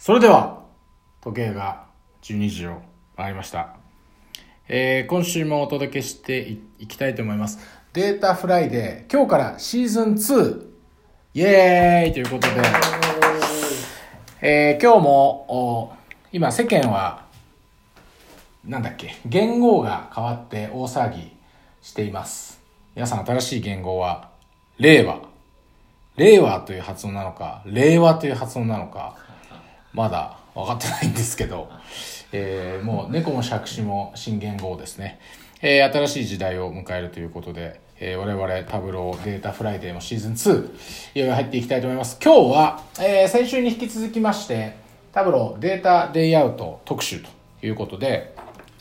それでは、時計が12時を回りました。えー今週もお届けしていきたいと思います。 Data Friday、今日からシーズン2、イエーイということで、えー今日も、今世間は、なんだっけ、元号が変わって大騒ぎしています。皆さん新しい元号は、令和。令和という発音なのか、令和という発音なのか、まだ分かってないんですけど、えーもう猫も杓子も新元号ですね、えー新しい時代を迎えるということで、えー我々 Tableau Data Friday のシーズン2いよいよ入っていきたいと思います。今日は、えー先週に引き続きまして Tableau Data Day Out 特集ということで、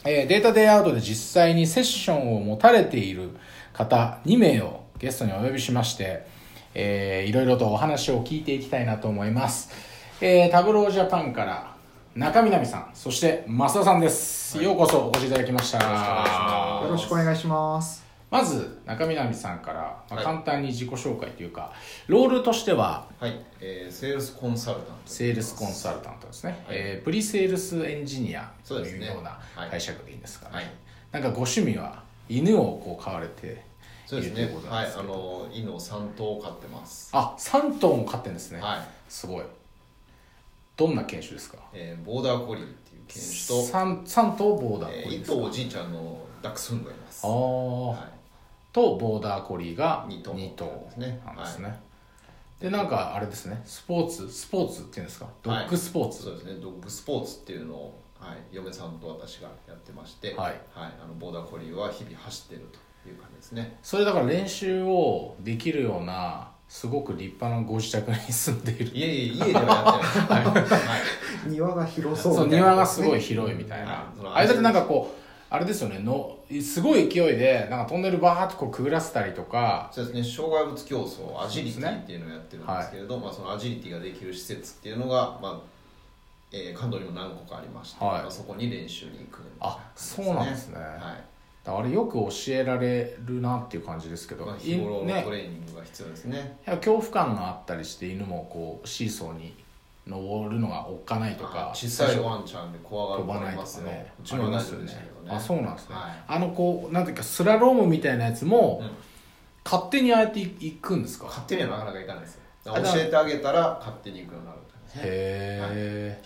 えーデータレイアウトで実際にセッションを持たれている方2名をゲストにお呼びしまして、えーいろいろとお話を聞いていきたいなと思います、えー Tableau Japan から中南さんそして増田さんです、ようこそお越しいただきました。よろしくお願いします。まず中南さんから、まあはい。簡単に自己紹介というかロールとしてははい、えー、セールスコンサルタントセールスコンサルタントですね、はい。えープリセールスエンジニアというようなはい。解釈でいいんですかね、はい。なんかご趣味は犬をこう飼われてそうですね。はい。あの犬を3頭飼ってます。あ3頭も飼ってるんですね、はい、すごいどんな犬種ですか？えー、ボーダーコリーっていう犬種と、三三頭ボーダーえー、1コリーですか、頭おじいちゃんのダックスフンドがいます。ああ、はとボーダーコリーが二頭2頭ですね。なんですね、でなんかあれですね。スポーツスポーツっていうんですか？ドッグスポーい、ツ、そうですね。ドッグスポーツっていうのを、はい、嫁さんと私がやってまして、はい。あのボーダーコリーは日々走ってるという感じですね。それだから練習をできるようなすごく立派なご自宅に住んでいる。いえいえ家ではやってない。は い庭が広そうそうみたいな。庭がすごい広いみたいな、あれだってなんかこうあれですよねのすごい勢いでなんかトンネルバーッとこうくぐらせたりとか。そうですね障害物競争アジリティっていうのをやってるんですけれど、まあ、そのアジリティができる施設っていうのが、まあえー関東にも何個かありまして、はい。まあ、そこに練習に行くあそうなんですね。はいあれよく教えられるなっていう感じですけど、まあ、い日頃のね。トレーニングが必要ですね。恐怖感があったりして犬もこうシーソーに登るのがおっかないとか小さいワンちゃんで怖がる子飛ばないとかね。うちのは大丈夫でしたけどね。あそうなんですね、はいあのこうなんていうかスラロームみたいなやつも、うん。勝手にああやって行くんですか？勝手にはなかなか行かないですよ。教えてあげたら勝手に行くようになるへえ、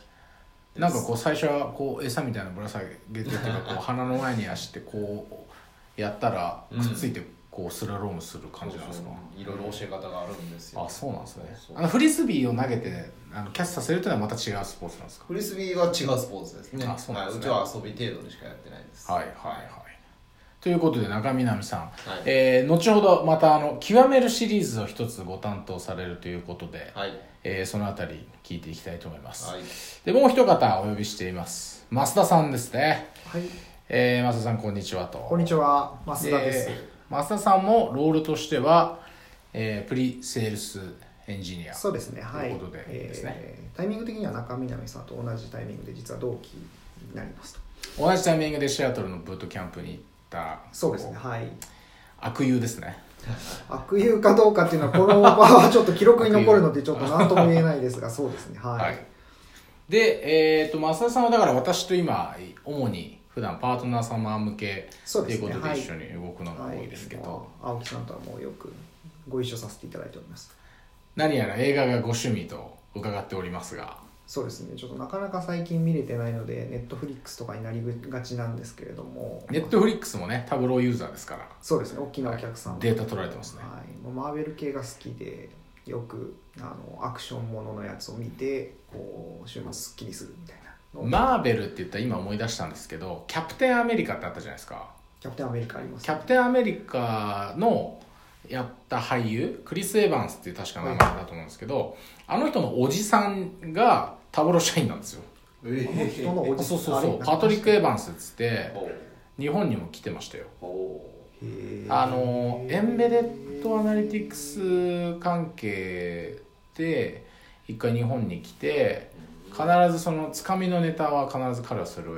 なんかこう最初はこう餌みたいなのぶら下げてっていうかこう鼻の前に足してこうやったらうんくっついてこうスラロームする感じなんですか、そうそういろいろ教え方があるんですよ。あそうなんですね。そうそうあのフリスビーを投げてあのキャッチさせるというのはまた違うスポーツなんですか？フリスビーは違うスポーツですね。あそうなんですね。はいうちは遊び程度にしかやってないです。はいはいはいということで中南さん、はい。えー後ほどまたあの極めるシリーズを一つご担当されるということで、はい。えーそのあたり聞いていきたいと思います、はい。でもう一方お呼びしています。増田さんですね。はい、えー、増田さんこんにちはと。こんにちは、増田です。増田さんもロールとしては、えープリセールスエンジニアそうですね、はい。ということでですね。えータイミング的には中南さんと同じタイミングで実は同期になりますと。同じタイミングでシアトルのブートキャンプに行ったそうですね、はい。悪友ですね 悪友かどうかっていうのは、この場はちょっと記録に残るので、ちょっと何とも言えないですが、そうですね、はい。はいで、えー、と増田さんはだから私と今主に普段パートナー様向けということで一緒に動くのが多いですけど、はい青木さんとはもうよくご一緒させていただいております。何やら映画がご趣味と伺っておりますがそうですね、ちょっとなかなか最近見れてないので、ネットフリックスとかになりがちなんですけれども、ネットフリックスもねタブローユーザーですから。そうですね、大きなお客さん、データ取られてますね。はい、もうマーベル系が好きでよくあのアクションもののやつを見てこう週末すっきりするみたいな。マーベルって言ったら今思い出したんですけどキャプテンアメリカってあったじゃないですか。キャプテンアメリカありますキャプテンアメリカのやった俳優クリス・エヴァンスっていう確か名前だと思うんですけど、あの人のおじさんがタブロ社員なんですよ。えこの人のおじそうそうあれそう。パトリック・エヴァンスっつってお日本にも来てましたよ。あのエンベレットアナリティクス関係で一回日本に来て必ずそのつかみのネタは必ず彼はそれを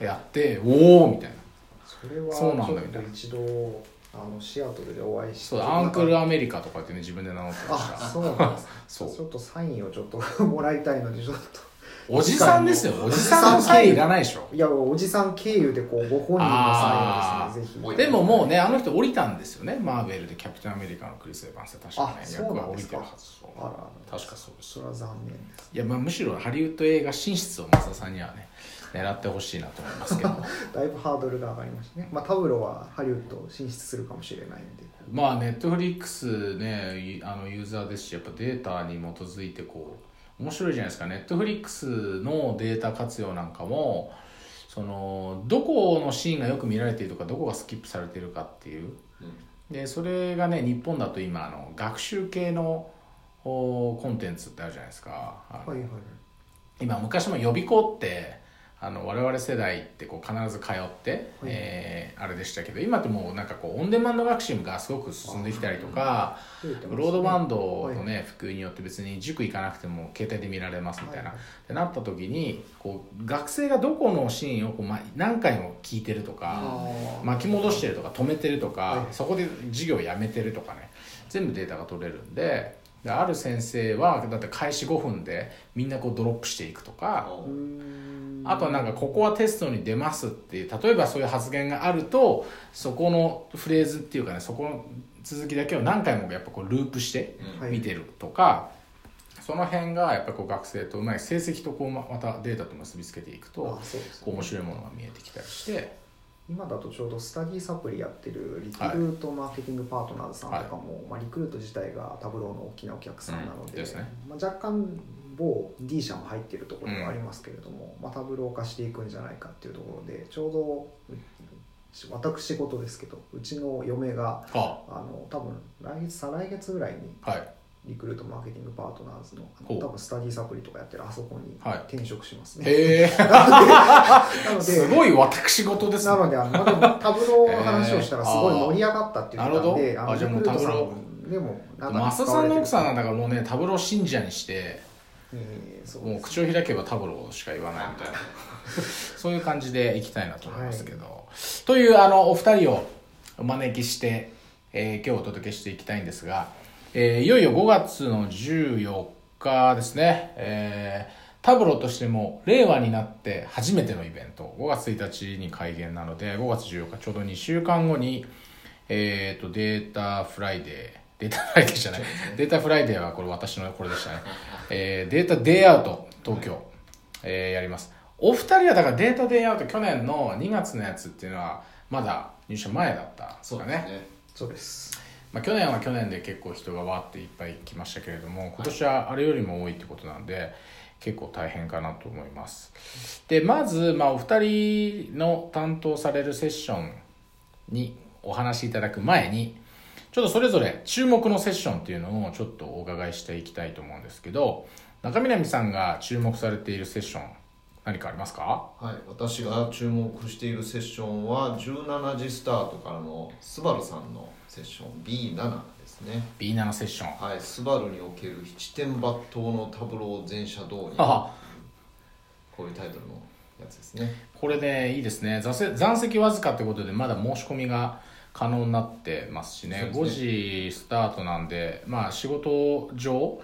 やって おおみたいな。それはそうなんだちょっと一度あのシアトルでお会いしてそうアンクルアメリカとかってね自分で名乗ってました。あそうなんです そう。ちょっとサインをちょっと もらいたいのでちょっとおじさんですよ。おじさんいらないでしょ。いやおじさん経由でこうご本人のあーサインをですねぜひ。でももうねあの人降りたんですよね。マーベルでキャプテンアメリカのクリス・エヴァンスで確かねあそう役は降りてるはずあら確かそうです。それは残念です。いやまあむしろハリウッド映画進出を増田さんにはね狙ってほしいなと思いますけど。だいぶハードルが上がりましたね。まあタブロはハリウッド進出するかもしれないんで。まあネットフリックスねいあのユーザーですしやっぱデータに基づいてこう面白いじゃないですか。ネットフリックスのデータ活用なんかもそのどこのシーンがよく見られているとかどこがスキップされているかっていう。でそれがね日本だと今あの学習系のおコンテンツってあるじゃないですか。はいはい。今昔も予備校ってあの我々世代ってこう必ず通って、えーあれでしたけど今ってもうなんかこうオンデマンド学習がすごく進んできたりとかね。ブロードバンドのね普及によって別に塾行かなくても携帯で見られますみたいな、はい。ってなった時にこう学生がどこのシーンをこう、ま、何回も聞いてるとか巻き戻してるとか止めてるとか、はい。そこで授業やめてるとかね全部データが取れるんでである先生はだって開始5分でみんなこうドロップしていくとか。あとはなんかここはテストに出ますっていう例えばそういう発言があるとそこのフレーズっていうかねそこの続きだけを何回もやっぱこうループしてはい見てるとか、その辺がやっぱこう学生とうまい成績とこうままたデータと結びつけていくと面白いものが見えてきたりして。今だとちょうどスタディサプリやってるリクルートマーケティングパートナーズさんとかも、まあ、リクルート自体がタブローの大きなお客さんなので,、うん。ですね。まあ、若干某 D 社も入ってるところがありますけれども、まあ、タブロー化していくんじゃないかっていうところでちょうどう私事ですけどうちの嫁がああ。の多分来月再来月ぐらいにはい。リクルートマーケティングパートナーズの多分スタディサプリとかやってるあそこにはい。転職しますね、へえ。なので すごい私事ですね。なのであの、タブローの話をしたらすごい盛り上がったって言ってたんで、え。ーあーなるほどあじゃあもうリクルートさんでもなんか増田さんの奥さんなんだ、だからもうねタブロー信者にしてえーそうもう口を開けばタブローしか言わないみたいな。そういう感じでいきたいなと思いますけど、というあのお二人をお招きして、えー今日お届けしていきたいんですが、えーいよいよ5月の14日ですね、えータブローとしても令和になって初めてのイベント。5月1日に開演なので5月14日ちょうど2週間後に、えー、と Data Friday Data Friday じゃない。 Data Friday はこれ私のこれでしたね、えー Data Day Out 東京、えーやります。お二人はだから Data Day Out 去年の2月のやつっていうのはまだ入社前だったんですかね。そうですね。そうです。まあ、去年は去年で結構人がわーっていっぱい来ましたけれども今年はあれよりも多いってことなんで結構大変かなと思います。でまず、まあ、お二人の担当されるセッションにお話しいただく前にちょっとそれぞれ注目のセッションっていうのをちょっとお伺いしていきたいと思うんですけど中南さんが注目されているセッション何かありますか？はい、私が注目しているセッションは17時スタートからのスバルさんのセッション B7 ですね。B7 セッション。はい、スバルにおける七点抜刀のタブロー全社導入。あこういうタイトルのやつですね。これでいいですね。座席わずかってことでまだ申し込みが可能になってますしね。す5時スタートなんでまあ仕事上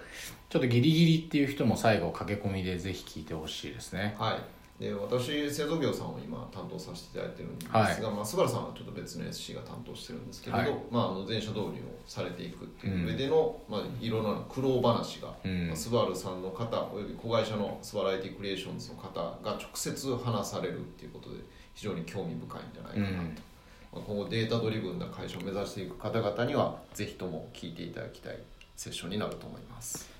ちょっとギリギリっていう人も最後駆け込みでぜひ聞いてほしいですね。はい。で私製造業さんを今担当させていただいてるんですが、はい。まあ、スバルさんはちょっと別の SC が担当してるんですけれど、はい。まあ、あの全社導入をされていくっていう上での、まあ、いろんな苦労話が、うん。まあスバルさんの方および子会社のスバライティクリエーションズの方が直接話されるっていうことで非常に興味深いんじゃないかなと、うん。まあ、今後データドリブンな会社を目指していく方々にはぜひとも聞いていただきたいセッションになると思います。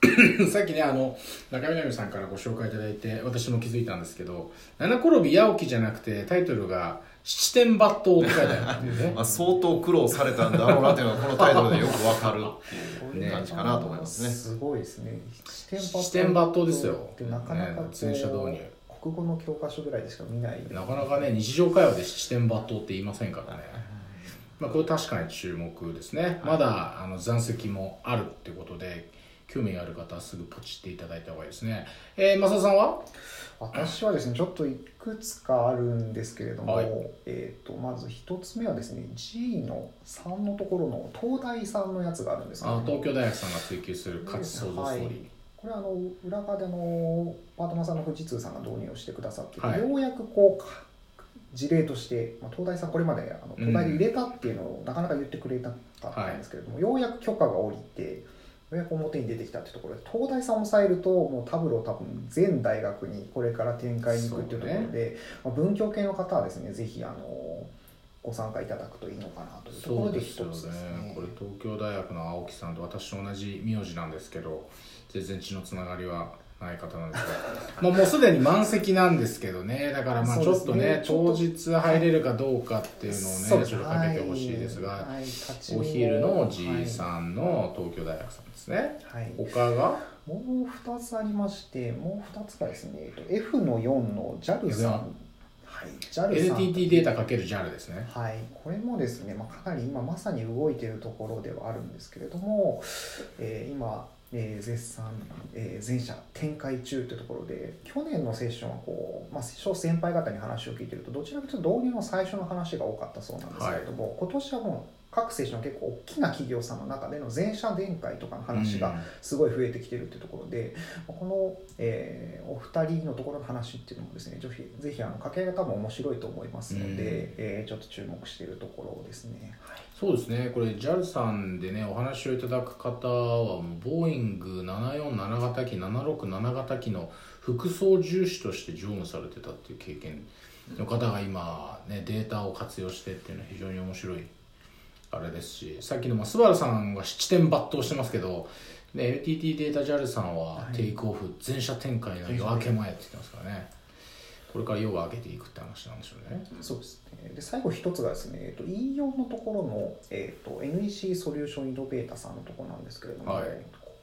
さっきねあの中南さんからご紹介いただいて私も気づいたんですけど「七転び八起き」じゃなくてタイトルが「七点抜刀」って書いてあるっていうね。まあ、相当苦労されたんだろうなというのがこのタイトルでよくわかるっていう感じかなと思いますね。すごいですね。七点抜刀ですよ。なかなかね全社導入国語の教科書ぐらいでしか見ないな。かなかね日常会話で七点抜刀って言いませんからね、まあ、これ確かに注目ですね。まだあの残席もあるってことで興味がある方はすぐポチっていただいた方がいいですね。えー、増田さんは？私はですねちょっといくつかあるんですけれども、はい。えー、とまず一つ目はですね G の3のところの東大さんのやつがあるんですけどあ東京大学さんが追求する価値創造ストーリー、これはあの裏側であのパートナーさんの富士通さんが導入をしてくださって、はい。ようやくこうか事例として、まあ、東大さんこれまであの東大で入れたっていうのをなかなか言ってくれなかったんですけれども、ようやく許可が下りてようやく表に出てきたっていうところで東大さんを抑えるともうタブロー多分全大学にこれから展開に行くっていうところで、まあ、文教系の方はですねぜひあのご参加いただくといいのかなというところで一つですね。これ東京大学の青木さんと私と同じ名字なんですけど全然血のつながりはない方なんですけどまあもうすでに満席なんですけどね。だからまあちょっとねね当日入れるかどうかっていうのをねちょっとかけてほしいですが、はい。はい。お昼の G さんの東京大学さんですね、はい。他が？もう2つありましてもう2つがですね、えっと、F の4の JAL さん、はい、NTT データ ×JAL ですね。はい、これもですね、まあ、かなり今まさに動いているところではあるんですけれども、えー今、えー絶賛、えー全社展開中というところで去年のセッションはこう、まあ、小先輩方に話を聞いているとどちらかというと導入の最初の話が多かったそうなんですけれども、今年はもう各セッション結構大きな企業さんの中での全社展開とかの話がすごい増えてきてるっていうところで、この、えーお二人のところの話っていうのもですねぜひぜひあの掛け合いが多分面白いと思いますので、うん。えーちょっと注目しているところですね。はいそうですね。これ JAL さんでねお話をいただく方はもうボーイング747型機767型機の副操縦士として乗務されてたっていう経験の方が今ねデータを活用してっていうのは非常に面白いあれですしさっきのまあスバルさんは七点抜刀してますけどで NTT データ JAL さんはテイクオフ全社展開の夜明け前って言ってますからねこれから夜が明けていくって話なんでしょうね。そうですね。で最後一つがですね、えっと E4 のところのえっと NEC ソリューションイノベータさんのところなんですけれども、はい。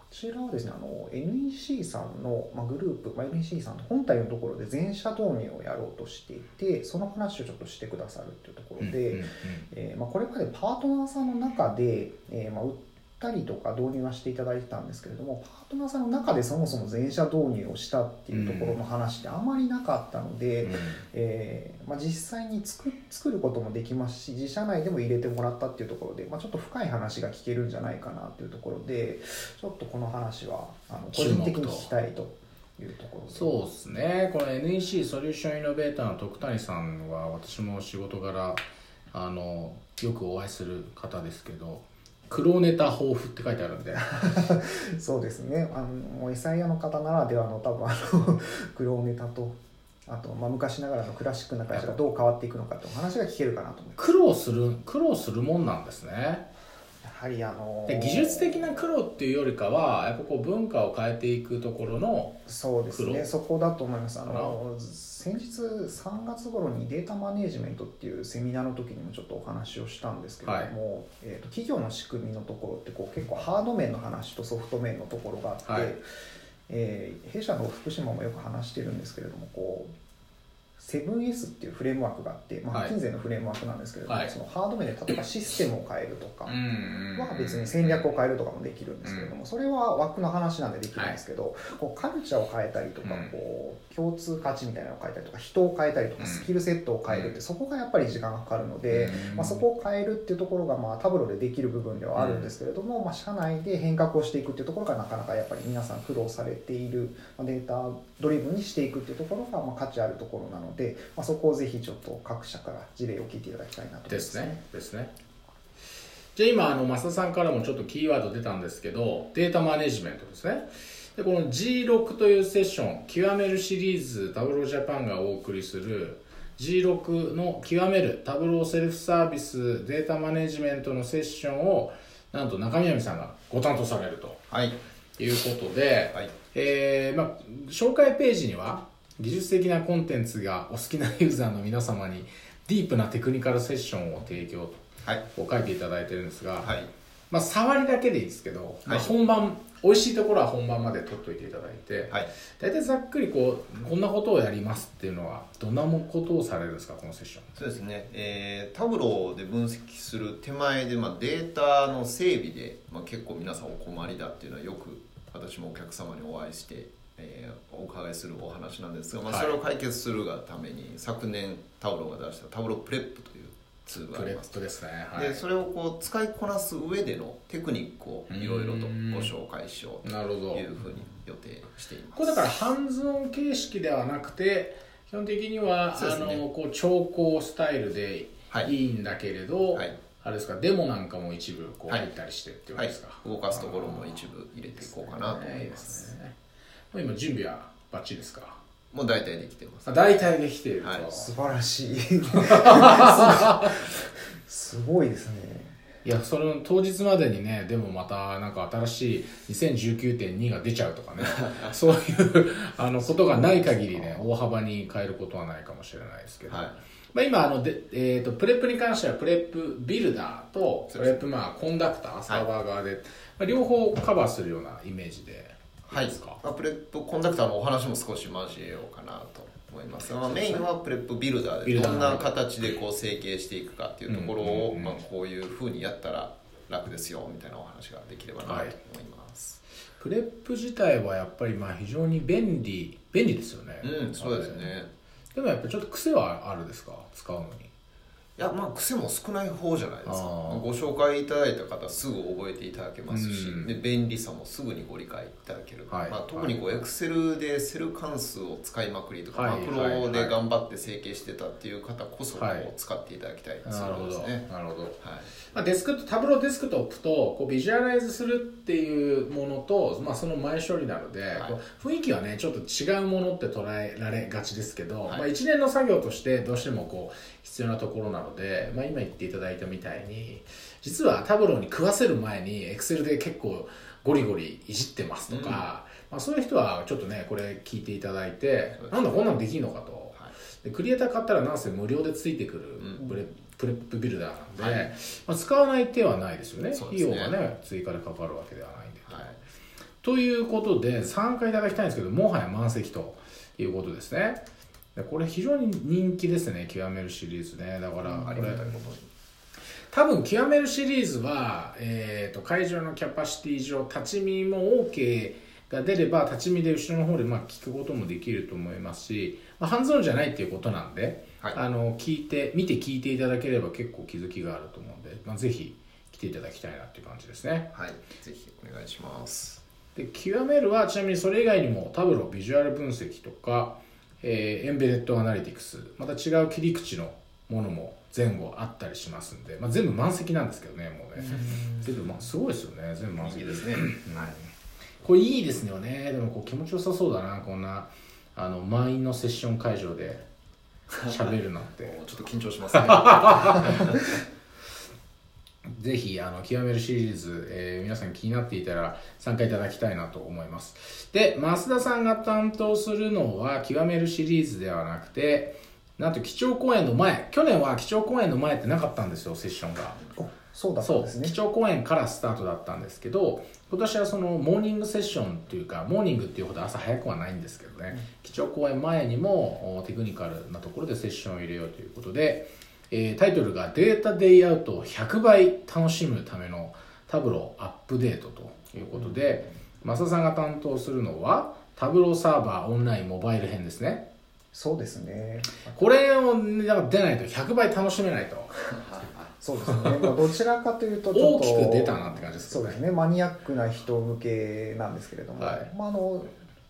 こちらはですね、あの NEC さんの、まあ、グループ、まあ、NEC さんの本体のところで全社導入をやろうとしていて、その話をちょっとしてくださるっていうところで、うんうんうんえーまあ、これまでパートナーさんの中で、えーまあ、売ったりとか導入はしていただいてたんですけれどもパートナーさんの中でそもそも全社導入をしたっていうところの話ってあまりなかったので、うん。えーまあ、実際に作作ることもできますし自社内でも入れてもらったっていうところで、まあ、ちょっと深い話が聞けるんじゃないかなっていうところでちょっとこの話はあの個人的に聞きたいというところで。そうですね。この NEC ソリューションイノベーターの徳谷さんは私も仕事柄あのよくお会いする方ですけど黒ネタ豊富って書いてあるんで。そうですね。あのエサイヤの方ならではの多分あの黒ネタとあと、まあ、昔ながらのクラシックな会社がどう変わっていくのかってお話が聞けるかなと思います。苦労する苦労するもんなんですね。やはりあので技術的な苦労っていうよりかはやっぱこう文化を変えていくところのそうですね。そこだと思います。あかの先日3月頃にデータマネジメントっていうセミナーの時にもちょっとお話をしたんですけれども、えー、と企業の仕組みのところってこう結構ハード面の話とソフト面のところがあって、はいえー弊社の福島もよく話してるんですけれどもこう 7S っていうフレームワークがあって、まあ、はい。マッキンゼーのフレームワークなんですけれども、はい。そのハード面で例えばシステムを変えるとか、んは別に戦略を変えるとかもできるんですけれども、それは枠の話なんでできるんですけど、こうカルチャーを変えたりとか、うん。こう共通価値みたいなのを変えたりとか人を変えたりとかうん。スキルセットを変えるって、そこがやっぱり時間がかかるので、うん。まあ、そこを変えるっていうところがまあタブロでできる部分ではあるんですけれども、まあ、社内で変革をしていくっていうところがなかなかやっぱり皆さん苦労されているまあデータドリブンにしていくっていうところがまあ価値あるところなので、まあ、そこをぜひちょっと各社から事例を聞いていただきたいなと思います。ですねですね。じゃあ今あの増田さんからもちょっとキーワード出たんですけどデータマネジメントですね。でこの G6 というセッション極めるシリーズタブロージャパンがお送りする G6 の極めるタブローセルフサービスデータマネジメントのセッションをなんと中南さんがご担当されると。はい。いうことで、はい。えーまあ、紹介ページには技術的なコンテンツがお好きなユーザーの皆様にディープなテクニカルセッションを提供とはい。書いていただいてるんですが、はい。まあ、触りだけでいいですけど、まあ、はい。本番美味しいところは本番まで取っといていただいて、はい。大体ざっくりこうこんなことをやりますっていうのはどんなことをされるんですかこのセッション。そうですね、えータブローで分析する手前で、まあ、データの整備で、まあ、結構皆さんお困りだっていうのはよく私もお客様にお会いして、えーお伺いするお話なんですが、まあ、はいそれを解決するがために、昨年タブローが出したタブロープレップというツールがあプレッります。プですね、はい。でそれをこう使いこなす上でのテクニックをいろいろとご紹介しようというふうに予定しています。これだからハンズオン形式ではなくて基本的には、あのこう調光スタイルではいいいんだけれど、はい。あれですかデモなんかも一部こうはい入ったりしてっていうこはいとですか、動かすところも一部入れていこうかなと思いいいまです。すね今準備はバッチリですか？もう大体できてます。あ大体できていると、はい。素晴らしい。すごいですね。いやその当日までにねでもまたなんか新しい2019.2が出ちゃうとかね。そういうあのことがない限りね大幅に変えることはないかもしれないですけど、はい。まあ、今あので、えー、と Prep に関しては Prep Builder と Prep まあ Conductor サーバー側で、まあ、両方カバーするようなイメージではい。プレップコンダクターのお話も少し交えようかなと思います、まあ、メインは Prep Builder でどんな形でこう成形していくかっていうところをまあこういうふうにやったら楽ですよみたいなお話ができればなと思います、 Prep 自体はやっぱりまあ非常に便利便利ですよね。うんそうですね。でもやっぱりちょっと癖はあるですか？使うのにいやまあ癖も少ない方じゃないですか。ご紹介いただいた方すぐ覚えていただけますし、うん。で便利さもすぐにご理解いただける、はい。まあ、特にこうエクセルでセル関数を使いまくりとか、はい。マクロで頑張って整形してたっていう方こそこはい。う使っていただきたいなるほどですね、なるほどはい。まあ、デスクタブローデスクトップとこうビジュアライズするっていうものと、まあ、その前処理なので、雰囲気はねちょっと違うものって捉えられがちですけど、はい。まあ、一連の作業としてどうしてもこう必要なところなので、まあ、今言っていただいたみたいに実はタブローに食わせる前にエクセルで結構ゴリゴリいじってますとか、うん。まあ、そういう人はちょっとねこれ聞いていただいてなんだこんなのできんのかと。はい。でクリエイター買ったらなんせ無料でついてくるうん。プレ,、プレップビルダーなんで、はい。まあ、使わない手はないですよね。ね。用がね追加でかかるわけではないんで、はい。ということで参加いただきたいんですけどもはや満席ということですね。でこれ非常に人気ですね極めるシリーズね。だからこれがたいことに多分極めるシリーズは、えー、と会場のキャパシティ上立ち見も OK が出れば立ち見で後ろの方でまあ聞くこともできると思いますし、まあ、ハンズオンじゃないっていうことなんで、はい。あの聞いて見て聞いていただければ結構気づきがあると思うんで、まあ、ぜひ来ていただきたいなっていう感じですね。はい。ぜひお願いします。で極めるはちなみにそれ以外にもタブロビジュアル分析とか、えーエンベレッドアナリティクスまた違う切り口のものも前後あったりしますんで、まあ、全部満席なんですけどねもうね。全部、まあ、すごいですよね全部満席。ですね。はい。これいいですよね。でもこう気持ちよさそうだなこんなあの満員のセッション会場で喋るなんて。ちょっと緊張しますね ぜひあの極めるシリーズ、えー皆さん気になっていたら参加いただきたいなと思います。で増田さんが担当するのは極めるシリーズではなくてなんと基調講演の前去年は基調講演の前ってなかったんですよセッションが。おそうだそうんですね。基調講演からスタートだったんですけど今年はそのモーニングセッションっていうかモーニングっていうほど朝早くはないんですけどね、基調講演前にもおテクニカルなところでセッションを入れようということで、えータイトルが「 Data Day Out を100倍楽しむための Tableau アップデート」ということで増田さんが担当するのは Tableau サーバーオンラインモバイル編ですね。そうですね。これをなんか出ないと100倍楽しめないと。そうですね、まあ、どちらかというとちょっと大きく出たなって感じですそうですね。マニアックな人向けなんですけれども、はい。まあ、あの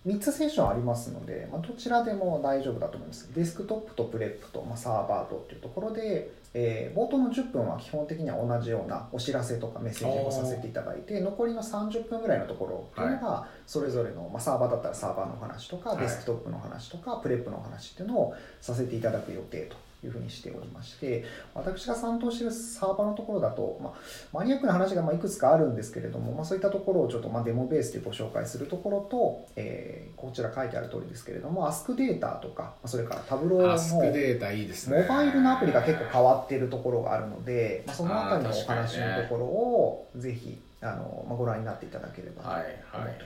3つセッションありますので、まあ、どちらでも大丈夫だと思います。デスクトップとプレップと、まあ、サーバーとっていうところで、えー冒頭の10分は基本的には同じようなお知らせとかメッセージをさせていただいて残りの30分ぐらいのところっていうのがそれぞれの、まあ、サーバーだったらサーバーのお話とか、はい。デスクトップの話とかプレップのお話っていうのをさせていただく予定というふうにしておりまして私が担当しているサーバーのところだと、まあ、マニアックな話がまあいくつかあるんですけれども、まあ、そういったところをちょっとまあデモベースでご紹介するところと、えーこちら書いてある通りですけれども Ask データとかまあそれから Tableau Ask のデータいいですね。モバイルのアプリが結構変わっているところがあるので、まあ、そのあたりのお話ねのところをぜひあの、まあ、ご覧になっていただければと思ってはいはいはい。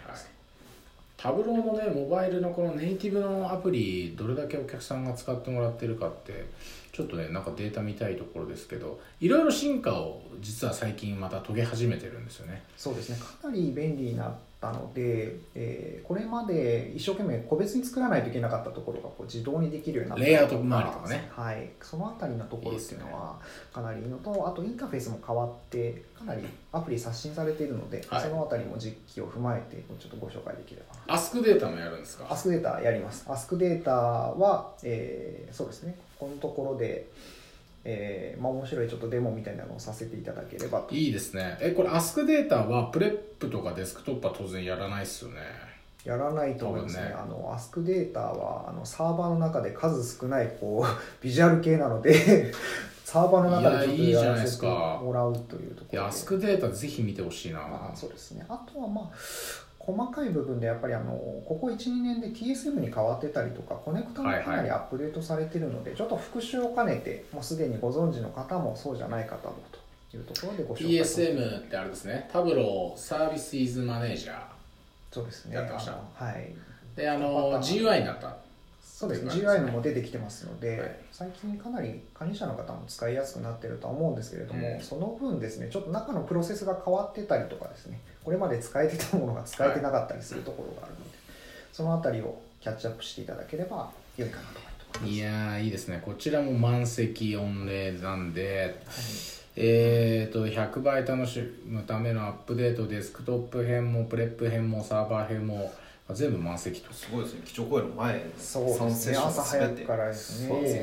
タブローのねモバイルのこのネイティブのアプリどれだけお客さんが使ってもらってるかってちょっとねなんかデータ見たいところですけどいろいろ進化を実は最近また遂げ始めてるんですよね。そうですね。かなり便利になっったので、えーこれまで一生懸命個別に作らないといけなかったところがこう自動にできるようになったレイアウト周りとかね。はい、そのあたりのところっていうのはかなりいいのとあとインターフェースも変わってかなりアプリ刷新されているので、はい。そのあたりも実機を踏まえてちょっとご紹介できれば。な Ask Data もやるんですか？アスクデータやります。アスクデータは、えーそうですね、このところで、えーまあ、面白いちょっとデモみたいなのをさせていただければと。いいですねえこれ Ask Data はプレップとかデスクトップは当然やらないっすよね？やらないと思いますね。ねあの Ask Data はあのサーバーの中で数少ないこう ビジュアル系なので、サーバーの中でちょっといやいいじゃないやらせてですかもらうというところで。いや Ask Data ぜひ見てほしいなまあ、そうですね。あとはまあ細かい部分でやっぱりあのここ12年で TSM に変わってたりとかコネクタもかなりアップデートされてるので、ちょっと復習を兼ねてもうすでにご存知の方もそうじゃない方もというところでご紹介 PSM ってあれですね。タブローサービスイズマネージャー。そうですね。やってました。はい。であの GUI になったそうですね。そういう感じです GUI ねも出てきてますので、はい。最近かなり管理者の方も使いやすくなってるとは思うんですけれども、うん。その分ですねちょっと中のプロセスが変わってたりとかですねこれまで使えてたものが使えてなかったりするところがあるので、そのあたりをキャッチアップしていただければ良いかなと思います。いやーいいですね。こちらも満席御礼なんでえーと100倍楽しむためのアップデートデスクトップ編もプレップ編もサーバー編も全部満席と。すごいですね。基調講演の前そうですね。3セッション朝早くからですそうなんねで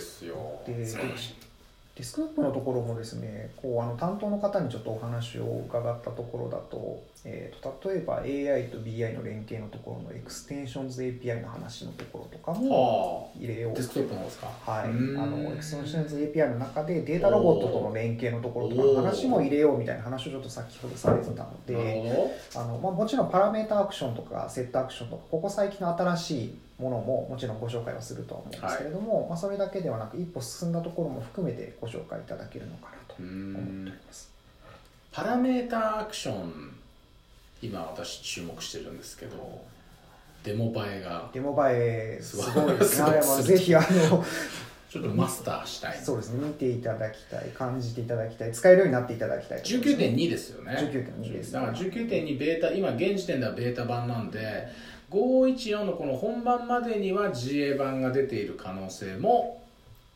すよ。で素晴らしいデスクトップのところもですねこうあの担当の方にちょっとお話を伺ったところだと,、えーと例えば AI と BI の連携のところのエクステンションズ API の話のところとかもは入れようあデスクトップの方ですか？はい、あのエクステンションズ API の中でデータロボットとの連携のところとかの話も入れようみたいな話をちょっと先ほどされてたので、あのまあ、もちろんパラメータアクションとかセットアクションとかここ最近の新しいものももちろんご紹介はするとは思うんですけれども、まあ、それだけではなく一歩進んだところも含めてご紹介いただけるのかなと思っておんります。パラメータアクション今私注目してるんですけどデモ映えがデモ映えすごいですね。あれはぜひあの ちょっとマスターしたい。そうですね。見ていただきたい感じていただきたい使えるようになっていただきたい19.2ですよね。19.2ですだから19.2ベータ今現時点ではベータ版なんで514のこの本番までには GA 版が出ている可能性も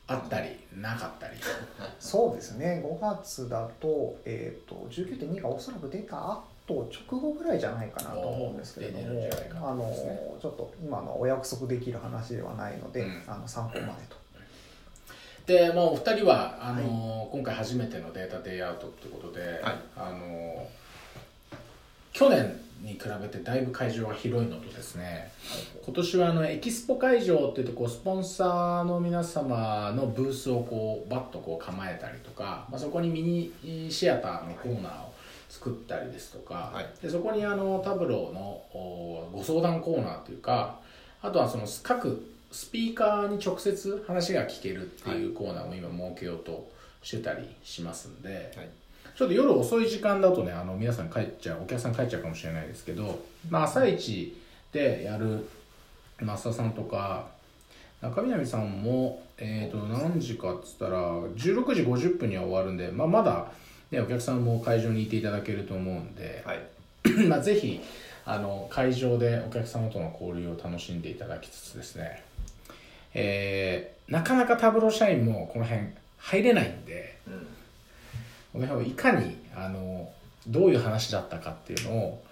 あったりなかったり。そうですね。5月だと,、えー、と19.2がおそらく出た後直後ぐらいじゃないかなと思うんですけれどもてるんじゃないかなあのちょっと今のお約束できる話ではないので、うん。あの参考までと。で、まあ、お二人はあの、今回初めてのデータデイアウトってことで、はい。あの去年に比べてだいぶ会場が広いのとですね今年はあのエキスポ会場っていうとこうスポンサーの皆様のブースをこうバッとこう構えたりとか、まあ、そこにミニシアターのコーナーを作ったりですとか、はい。でそこにあのタブローのおご相談コーナーというかあとはその各スピーカーに直接話が聞けるっていうコーナーも今設けようとしてたりしますんで、はいちょっと夜遅い時間だとねあの皆さん帰っちゃうお客さん帰っちゃうかもしれないですけど、まあ、朝一でやる増田さんとか中南さんも、えー、と何時かっつったら16時50分には終わるんで、まあ、まだ、ね、お客さんも会場にいていただけると思うんで、はい。まあ、ぜひあの会場でお客様との交流を楽しんでいただきつつですね、えーなかなかタブロー社員もこの辺入れないんでうんこの辺をいかにあのどういう話だったかっていうのを、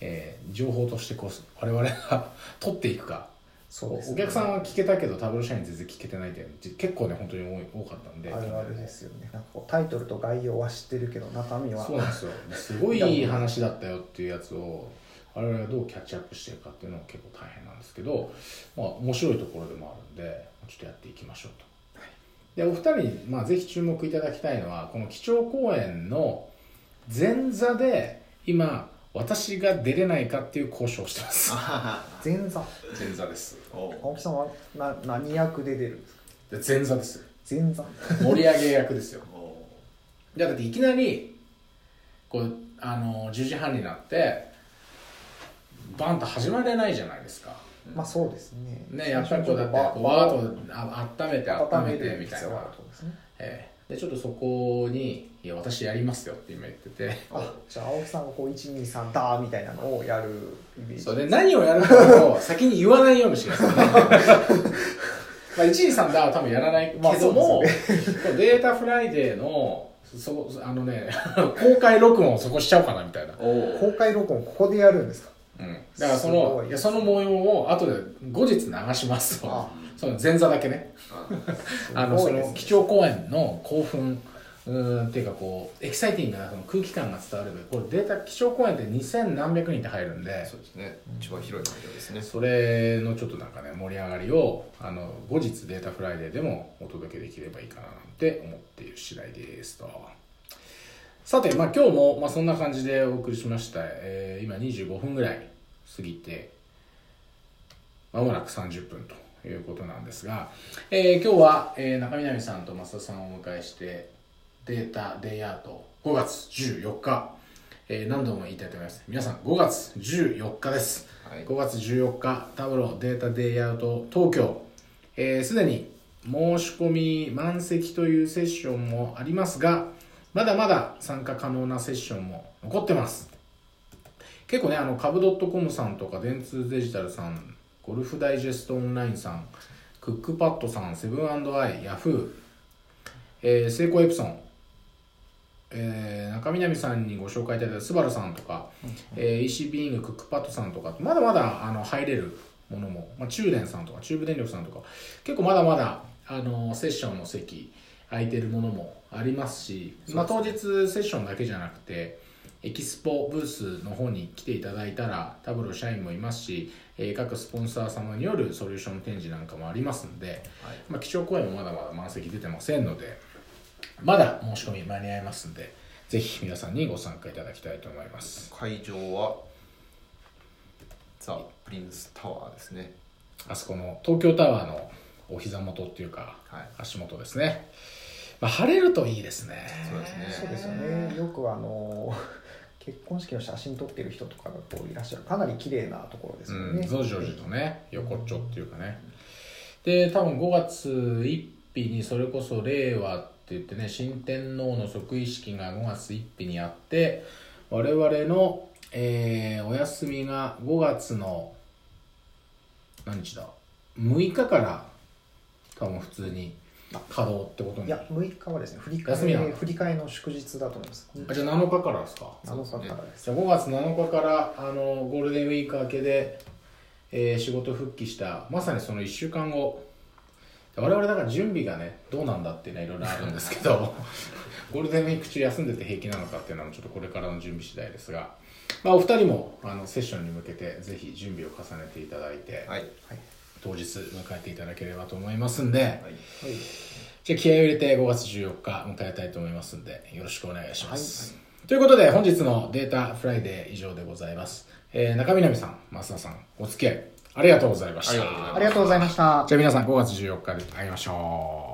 えー情報としてこう我々が 取っていくか。そうですね。お客さんは聞けたけどタブロー社員全然聞けてないって結構ね本当に多い多かったんで。あるあるですよね。なんかこうタイトルと概要は知ってるけど中身は。そうなんですよ。すごいいい話だったよっていうやつを我々がどうキャッチアップしていくかっていうのも結構大変なんですけど、まあ、面白いところでもあるんでちょっとやっていきましょうと。でお二人に、まあ、ぜひ注目いただきたいのはこの基調講演の前座で今私が出れないかっていう交渉をしてます。前座。前座です。青木さんはな何役で出るんですか？で前座です前座。盛り上げ役ですよ。だっていきなりこうあの10時半になってバンと始まれないじゃないですかまあそうですね。ねやっぱりこうだってわーっとあ温めて温めてみたいな、ええ。でちょっとそこに「いや私やりますよ」って今言ってて。あじゃあ青木さんがこう123だーみたいなのをやるイメージ。それで何をやるかを先に言わないようにしてください。ね まあ123だは多分やらないけども、まあ Data Friday のそあのね 公開録音をそこしちゃおうかなみたいな。お公開録音ここでやるんですか？うん、だからそのい。やその模様を後で後日流しますと。あ。その前座だけね。あ。の基調講演の興奮うーんっていうかこうエキサイティングなその空気感が伝わればこれデータ基調講演って2000何百人って入るんで。そうですね。一番広い会場ですね。それのちょっとなんかね盛り上がりをあの後日 Data Friday でもお届けできればいいかななんて思っている次第ですとさて、まあ、今日も、まあ、そんな感じでお送りしました、えー今25分ぐらい過ぎてまもなく30分ということなんですが、えー今日は、えー中南さんと増田さんをお迎えしてデータデイアート5月14日、えー何度も言いたいと思います。皆さん5月14日です。はい。5月14日タブロデータデイアウト東京。えーすで、に申し込み満席というセッションもありますがまだまだ参加可能なセッションも残ってます。結構ねあの株 .com さんとか電通デジタルさんゴルフダイジェストオンラインさんクックパッドさんセブンアイヤフー、えー、セイコーエプソンえー中南さんにご紹介いただいたスバルさんとか、えー、EC ビーイングクックパッドさんとかまだまだあの入れるものも、まあ、中電さんとか中部電力さんとか結構まだまだあのセッションの席空いてるものもありますしまあ、当日セッションだけじゃなくてエキスポブースの方に来ていただいたらタブロ社員もいますし、えー各スポンサー様によるソリューション展示なんかもありますんで、はい。まあ、基調講演もまだまだ満席出てませんのでまだ申し込み間に合いますんでぜひ皆さんにご参加いただきたいと思います。会場はザ・プリンスタワーですね。あそこの東京タワーのお膝元っていうかはい。足元ですね、まあ、晴れるといいですね。そうですね。そうですよね。よくあの結婚式の写真撮ってる人とかがこういらっしゃる。かなり綺麗なところですよね、うん、増上寺とね横っちょっていうかね。で多分5月1日にそれこそ令和って言ってね新天皇の即位式が5月1日にあって我々の、えーお休みが5月の何日だ？6日から多分普通に稼働ってことに。いや6日はですね振り替休みなの？え振り替えの祝日だと思います。あじゃあ7日からですか？7日からです。じゃあ5月7日からあのゴールデンウィーク明けで、えー仕事復帰したまさにその1週間後。我々だから準備がねどうなんだっていうのはいろいろあるんですけど ゴールデンウィーク中休んでて平気なのかっていうのはちょっとこれからの準備次第ですが、まあ、お二人もあのセッションに向けてぜひ準備を重ねていただいて、はい当日迎えていただければと思いますんで、はい。はいじゃあ気合を入れて5月14日迎えたいと思いますんでよろしくお願いします、ということで本日の Data Friday 以上でございます、えー中南さん増田さんお付き合いありがとうございました。ありがとうございますありがとうございました。じゃあ皆さん5月14日で会いましょう